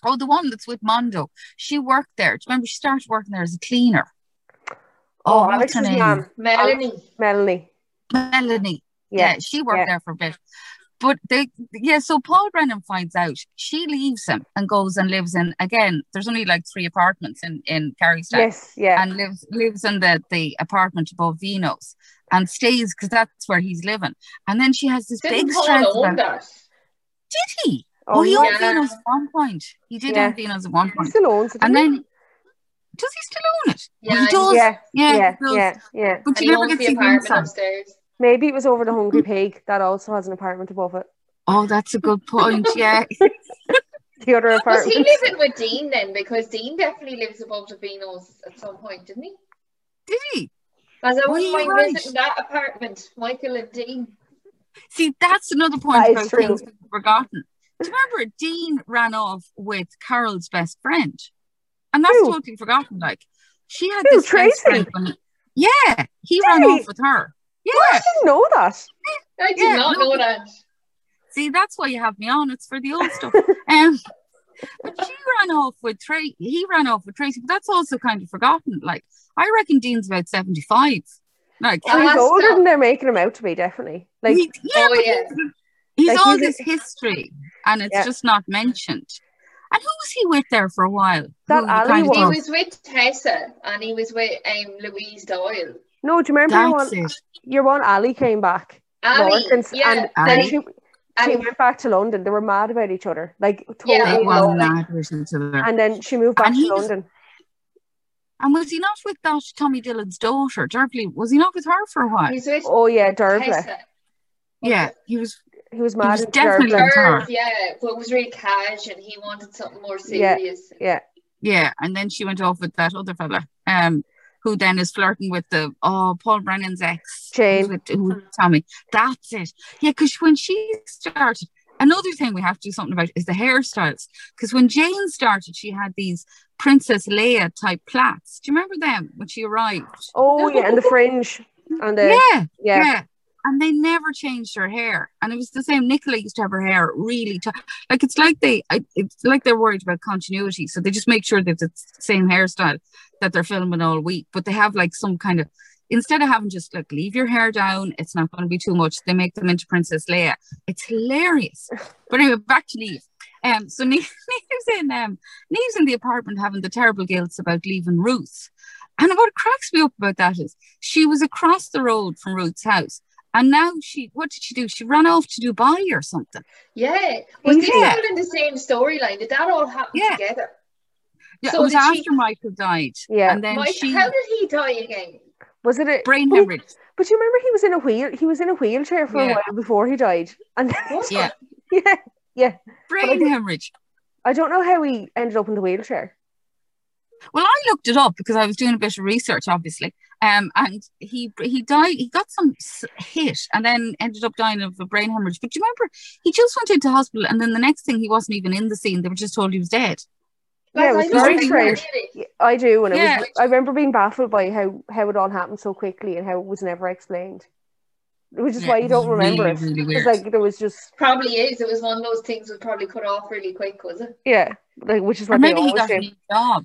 oh the one that's with Mondo, she worked there. Do you remember she started working there as a cleaner? Oh, what's her name? mom, Melanie. Melanie. Melanie. Yeah, Yeah, she worked yeah. there for a bit. But they, yeah, so Paul Brennan finds out she leaves him and goes and lives in again. There's only like three apartments in in Carrigstown, Yes, yeah. and lives lives in the the apartment above Vino's and stays because that's where he's living. And then she has this Didn't big Paul own that? Did he? Oh, Oh, he yeah. owned yeah. Vino's at one point. He did Yeah. own Vino's at one He point, still owns it. and doesn't then does he still own it? Yeah, he does. Yeah, Yeah, yeah, he does. yeah, yeah. But And you he never get the to see apartment upstairs. Maybe it was over the Hungry Pig that also has an apartment above it. Oh, that's a good point. Yeah. The other Was apartment. he living with Dean then? Because Dean definitely lives above the Vinos at some point, didn't he? Did he? As I wouldn't you're mind right. visiting that apartment, Michael and Dean. See, that's another point That is about true. things we've forgotten. Do you remember Dean ran off with Carol's best friend? And that's Who? totally forgotten. Like, she had Who, this best Tracy? friend. When, yeah, he ran he? off with her. Yeah, I Yeah. didn't know that. I did Yeah, not no, know that. See, that's why you have me on. It's for the old stuff. Um, but she ran off with Tracy. He ran off with Tracy, but that's also kind of forgotten. Like, I reckon Dean's about 75. Like, So he's older not- than they're making him out to be, definitely. Like, he, yeah, Oh, but yeah. he's, he's Like, all he's this history and it's Yeah. just not mentioned. And who was he with there for a while? That Who Ali kind of He was with Tessa and he was with um, Louise Doyle. no, do you remember your one, your one Ali came back? Ali, Lawrence, yeah. and Ali. then she, she went back to London. They were mad about each other. Like, totally Yeah. They in were love. mad with each other. And then she moved back And to he was- London. And was he not with that Tommy Dillon's daughter, Dervla? Was he not with her for a while? he's with Oh, yeah, Dervla. Tessa. yeah, he was. He was He mad was into definitely- Dervla. her. Yeah, but it was really cash and he wanted something more serious. Yeah. Yeah, yeah. and then she went off with that other fella, um, who then is flirting with the oh Paul Brennan's ex, Jane. with, who's with Tommy. That's it. Yeah, because when she started, another thing we have to do something about is the hairstyles. Because when Jane started, she had these Princess Leia type plaits. Do you remember them when she arrived? Oh, yeah, and the fringe. And the, yeah, yeah. yeah. And they never changed her hair, and it was the same. Nicola used to have her hair really t- like it's like they, I- it's like they're worried about continuity, so they just make sure that it's the same hairstyle that they're filming all week. But they have like some kind of instead of having just like leave your hair down, it's not going to be too much. They make them into Princess Leia. It's hilarious. But anyway, back to Niamh. Um, so Niamh, Niamh's in um, Niamh's in the apartment having the terrible guilt about leaving Ruth. And what cracks me up about that is she was across the road from Ruth's house. And now she, what did she do? She ran off to Dubai or something. Yeah. Was this Yeah. all in the same storyline? Did that all happen Yeah. together? Yeah, So it was did after she- Michael died. Yeah. And then Mike, she, how did he die again? Was it a brain hemorrhage. But you remember he was in a wheel. He was in a wheelchair for Yeah. a while before he died, and Yeah, yeah, yeah. brain hemorrhage. I don't know how he ended up in the wheelchair. Well, I looked it up because I was doing a bit of research, obviously. Um, and he he died. He got some hit, and then ended up dying of a brain hemorrhage. But do you remember? He just went into hospital, and then the next thing, he wasn't even in the scene. They were just told he was dead. Yeah, it was I very strange. really. I do, and it Yeah. was. I remember being baffled by how how it all happened so quickly and how it was never explained. Which is Yeah, why you don't remember really, it. really It's like there was just Probably is. It was one of those things was probably cut off really quick, was it? yeah, like which is Or what maybe he always got a new job.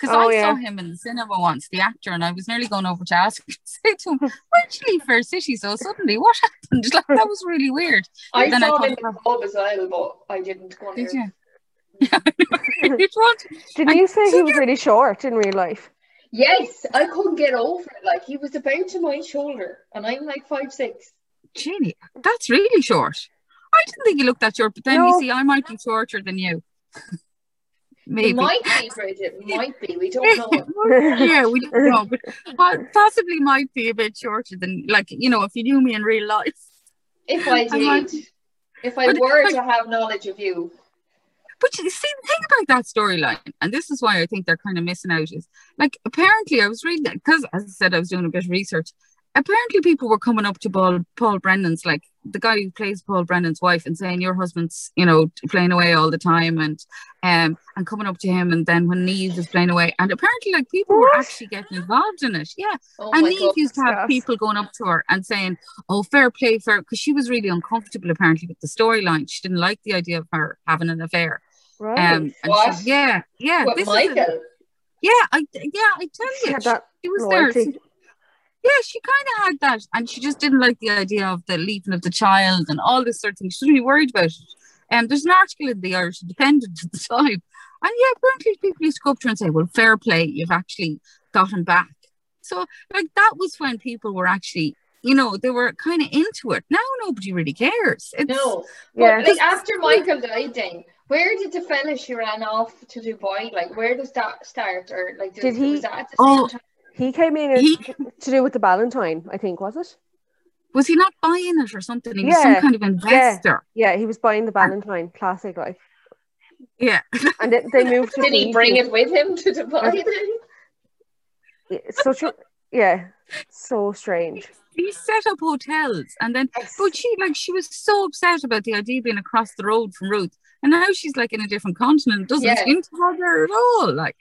Because Oh, I yeah. saw him in the cinema once, the actor, and I was nearly going over to ask him, say to him, "Why'd you leave Fair City so suddenly? What happened?" Like that was really weird. I Then I saw thought- him in the pub as well, but I didn't go Did you? Yeah, it was. Didn't And you say so he was really short in real life? Yes, I couldn't get over it. Like he was about to my shoulder, and I'm like five six. Genie, that's really short. I didn't think you looked that short, but then No. you see, I might be shorter than you. It Maybe. might be, Bridget. Might be. We don't know. yeah, we don't know, but possibly might be a bit shorter than, like, you know, if you knew me in real life. If I I might- did, if I were like- to have knowledge of you, But you see, the thing about that storyline, and this is why I think they're kind of missing out, is like apparently I was reading that because, as I said, I was doing a bit of research. Apparently, people were coming up to Paul, Paul Brennan's, like the guy who plays Paul Brennan's wife, and saying, "Your husband's, you know, playing away all the time," and um, and coming up to him, and then when Niamh was playing away, and apparently, like people were actually getting involved in it, yeah. oh and my Niamh god, used to have Yes. people going up to her and saying, "Oh, fair play, fair," because she was really uncomfortable apparently with the storyline. She didn't like the idea of her having an affair. Right. Um, and What? she- yeah, yeah, What, this is a- yeah, I yeah, I tell you, had that she was there. Loyalty. Yeah, she kind of had that, and she just didn't like the idea of the leaving of the child and all this sort of thing. She was be worried about it. Um, there's an article in the Irish Independent at the time, and yeah, apparently people used to go up to her and say, "Well, fair play, you've actually gotten back." So, like that was when people were actually, you know, they were kind of into it. Now nobody really cares. It's, No. Yeah. But like after Michael died, then where did the fella she ran off to Dubai? Like where does that start? Or like Did does- he- Was that at the Oh, same time? He came in He- to do with the Valentine, I think, was it? was he not buying it or something? He was some Yeah, kind of investor. Yeah, he was buying the ah. Valentine classic, like, Yeah. and they, they moved. To Did he bring it with him to Dubai then? Such a yeah, so strange. he set up hotels and then but she like she was so upset about the idea being across the road from Ruth and now she's like in a different continent doesn't Yeah. seem to bother her at all like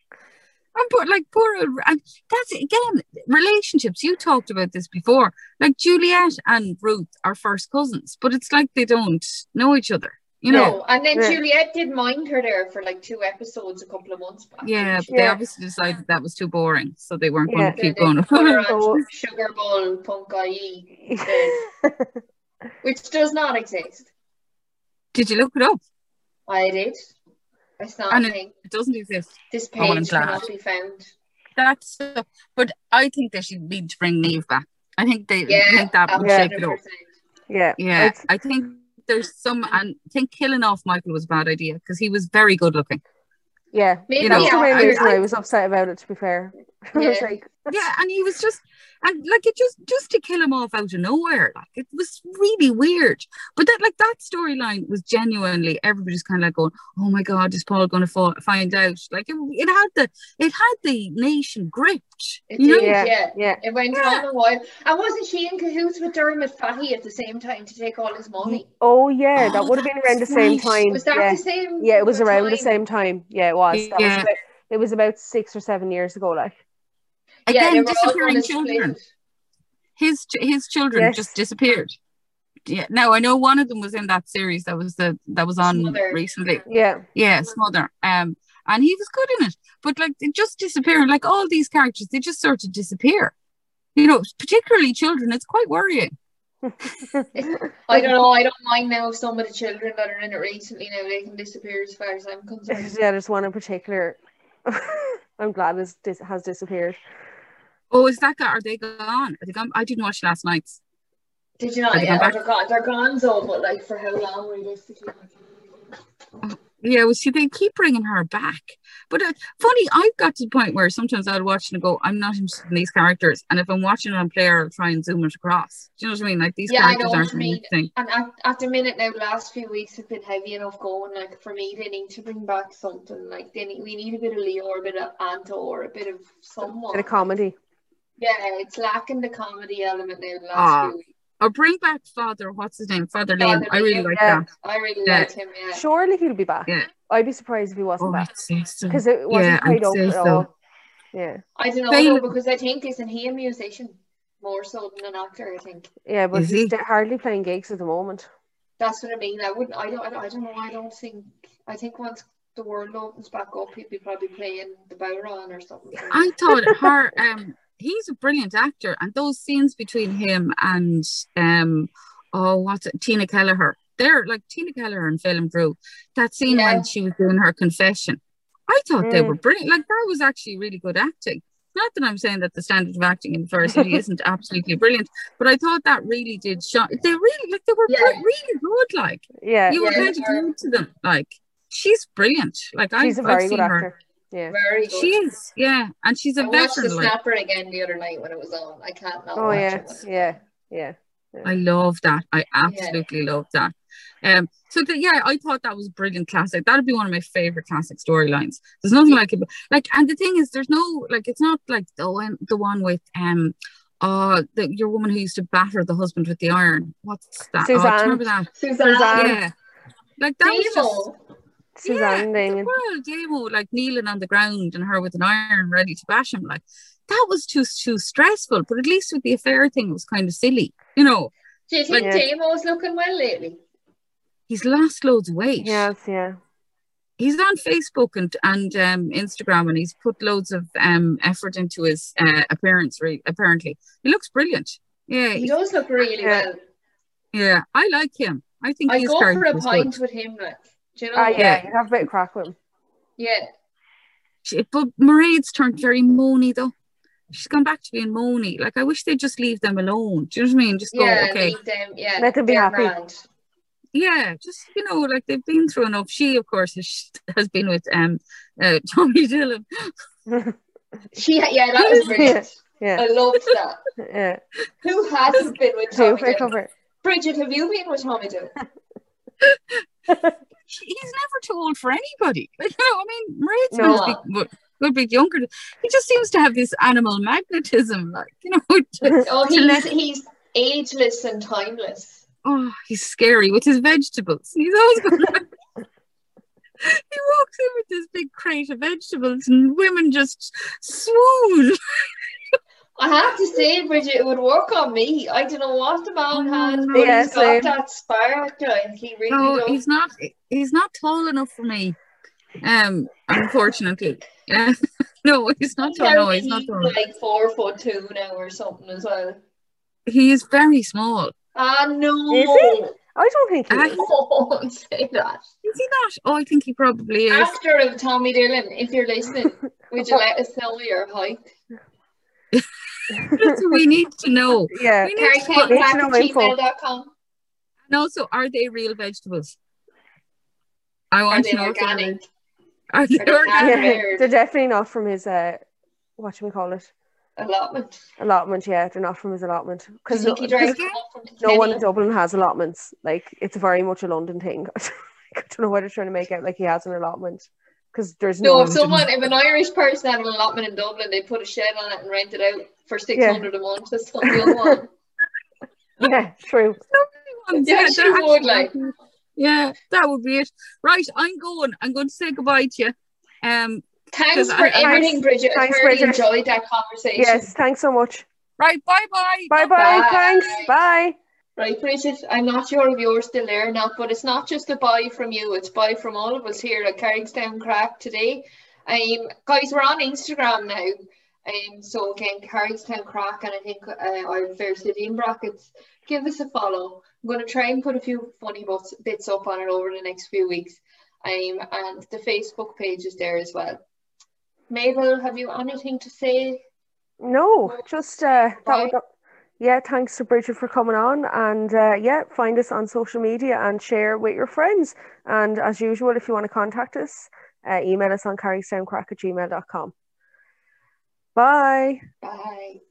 and poor like poor and that's again relationships you talked about this before like Juliet and Ruth are first cousins but it's like they don't know each other you know No. And then Yeah. Juliet did mind her there for like two episodes a couple of months back. yeah but they Yeah. obviously decided that was too boring so they weren't Yeah. going to keep they going put her on So- Sugar Bowl Punk IE, which does not exist. did you look it up I did. It's not And a it- thing. it doesn't exist This Oh, I'm page glad. cannot be found. that's uh, but I think they should need to bring Niamh back I think they Yeah, think that would Yeah. shake it up yeah, Yeah, It's- I think there's some, and I think killing off Michael was a bad idea because he was very good looking. yeah. Maybe You That's know, the main I- reason I, I- was upset about it. To be fair, I was Yeah. like, Yeah, and he was just, and like it just, just to kill him off out of nowhere, like it was really weird. But that, like that storyline was genuinely everybody's kind of like going, "Oh my God, is Paul going to fall, find out?" Like it, it had the, it had the nation gripped. It you know? did, Yeah. yeah. yeah. It went Yeah. on a while. And wasn't she in cahoots with Dermot Fahy at the same time to take all his money? Oh yeah, that Oh, would have been around the same right. time. Was that yeah. the same? yeah, it was around the same time. Yeah, it was. That was Yeah. about, it was about six or seven years ago. Like, Yeah, they Again, were all disappearing children. split. his his children Yes. just disappeared. Yeah. Now I know one of them was in that series that was the that was on Smother. recently. yeah, Yeah, Smother. Um, and he was good in it, but like it just disappear. Like all these characters, they just sort of disappear. You know, particularly children. It's quite worrying. I don't know. I don't mind now if some of the children that are in it recently now they can disappear as far as I'm concerned. yeah. There's one in particular. I'm glad this dis- has disappeared. Oh, is that guy? Are they gone? Are they gone? I didn't watch last night's. Did you not? Have They yeah, gone they're, gone. They're gone, so but like for how long realistically? Yeah, well, see, they keep bringing her back. But uh, funny, I've got to the point where sometimes I'll watch and go, I'm not interested in these characters. And if I'm watching it on player, I'll try and zoom it across. Do you know what I mean? Like these Yeah, I know characters aren't you mean. interesting. And at, at the minute now, the last few weeks have been heavy enough going. Like for me, they need to bring back something. Like they need, we need a bit of Leo or a bit of Anto or a bit of someone. Bit of comedy. Yeah, it's lacking the comedy element now the last Ah, few weeks. Or bring back Father, what's his name? Father Liam. Father I really like yeah. that. I really Yeah. liked him, yeah. Surely he'll be back. Yeah. I'd be surprised if he wasn't Oh, back I'd so. because it wasn't Yeah, tied I'd at so. all. Yeah, I don't know Fame- though, because I think isn't he a musician more so than an actor? I think yeah, but Is he's he? hardly playing gigs at the moment. that's what I mean. I wouldn't. I don't. I don't, I don't know. I don't think. I think once the world opens back up, he'd be probably playing the Bowron or something. I thought her um he's a brilliant actor and those scenes between him and um oh what's it Tina Kelleher they're like Tina Kelleher and Phelim Drew that scene Yeah. when she was doing her confession I thought they Mm. were brilliant like that was actually really good acting not that I'm saying that the standard of acting in the first city isn't absolutely brilliant but I thought that really did shine they really like they were Yeah. really good like Yeah, you were Yeah, kind of they glued to them like she's brilliant like she's a very I've good seen her actor. Yeah. Very good. she is yeah and she's a I watched the veteran like Snapper again the other night when it was on. I can't not Oh watch yeah, it. when it's yeah, yeah. I love that. I absolutely love that. Um, so the, yeah, I thought that was a brilliant classic. That'd be one of my favorite classic storylines. There's nothing like it. Like, and the thing is, there's no like, it's not like the one, the one with um, uh, the your woman who used to batter the husband with the iron. What's that? Oh, Suzanne. remember that? Suzanne. Suzanne. Yeah, like that was just Damo. Suzanne yeah, Dingen. well, Damo like kneeling on the ground and her with an iron ready to bash him. Like that was too too stressful. But at least with the affair thing, it was kind of silly. You know, Do you think Like- Damo's looking well lately? he's lost loads of weight. Yes, yeah. he's on Facebook and and um, Instagram, and he's put loads of um, effort into his uh, appearance. Re- apparently, he looks brilliant. Yeah, He he- does look really Yeah. well. yeah, I like him. I think I his go for a is pint good. with him. Like, do you know? Ah, yeah, Yeah. you have a bit of crack with him. Yeah. She- But Mairead's turned very moany though. She's gone back to being moany. Like I wish they'd just leave them alone. Do you know what I mean? Just go, Yeah, okay, leave them, yeah, Let them be happy. grand. yeah, just you know, like they've been through enough. She, of course, has, has been with um, uh, Tommy Dillon. She, yeah, that was brilliant. yeah, I loved that. yeah. Who hasn't been with Two Tommy Dillon? Bridget, have you been with Tommy Dillon? He's never too old for anybody. You know, I mean, Mairead's No. no. be, would, would be younger. He just seems to have this animal magnetism, like you know. Oh, to- Oh, he's let- he's ageless and timeless. oh, he's scary with his vegetables. He's always going. he walks in with this big crate of vegetables, and women just swoon. I have to say, Bridget, it would work on me. I don't know what the man has, but Yeah, he's got that spark. Like he really No, does. he's not. He's not tall enough for me. Um, unfortunately, yeah. no, he's not tall. No, he's not tall. like four foot two now or something as well. He is very small. Ah no! Is he? I don't think he Ah, is. Don't say that. Is he not? Oh, I think he probably is. Actor of Tommy Dillon, if you're listening, would you let us know your height? That's what we need to know. Yeah. We need to to know info. And also, are they real vegetables? I want to know. if they're organic? Are they Are they organic? Yeah, they're definitely not from his uh, what do we call it? Allotment. Allotment. Yeah, they're not from his allotment because no, drives Okay. them up from no one in Dublin has allotments. Like it's very much a London thing. I don't know why they're trying to make out like he has an allotment because there's No, no. if someone, if an Irish person had an allotment in Dublin, they put a shed on it and rent it out for six hundred a month to some young one. yeah, true. Ones, Yeah, that she would, like. Yeah, that would be it. Right, I'm going. I'm going to say goodbye to you. Um, Thanks 'Cause for I- I- everything, Bridget. I Thanks, thoroughly Bridget. enjoyed that conversation. Yes, thanks so much. right, bye bye. Bye bye. Bye. Thanks. Bye. Right, Bridget, I'm not sure if you're still there or not, but it's not just a bye from you, it's bye from all of us here at Carrigstown Crack today. Um, guys, we're on Instagram now. Um, so again, Carrigstown Crack, and I think uh, our Fair City in brackets. Give us a follow. I'm going to try and put a few funny bits, bits up on it over the next few weeks. Um, and the Facebook page is there as well. Mabel, have you anything to say? No, just uh, that yeah. Thanks to Bridget for coming on, and uh, yeah, find us on social media and share with your friends. And as usual, if you want to contact us, uh, email us on carrysoundcrack at gmail.com. Bye. Bye.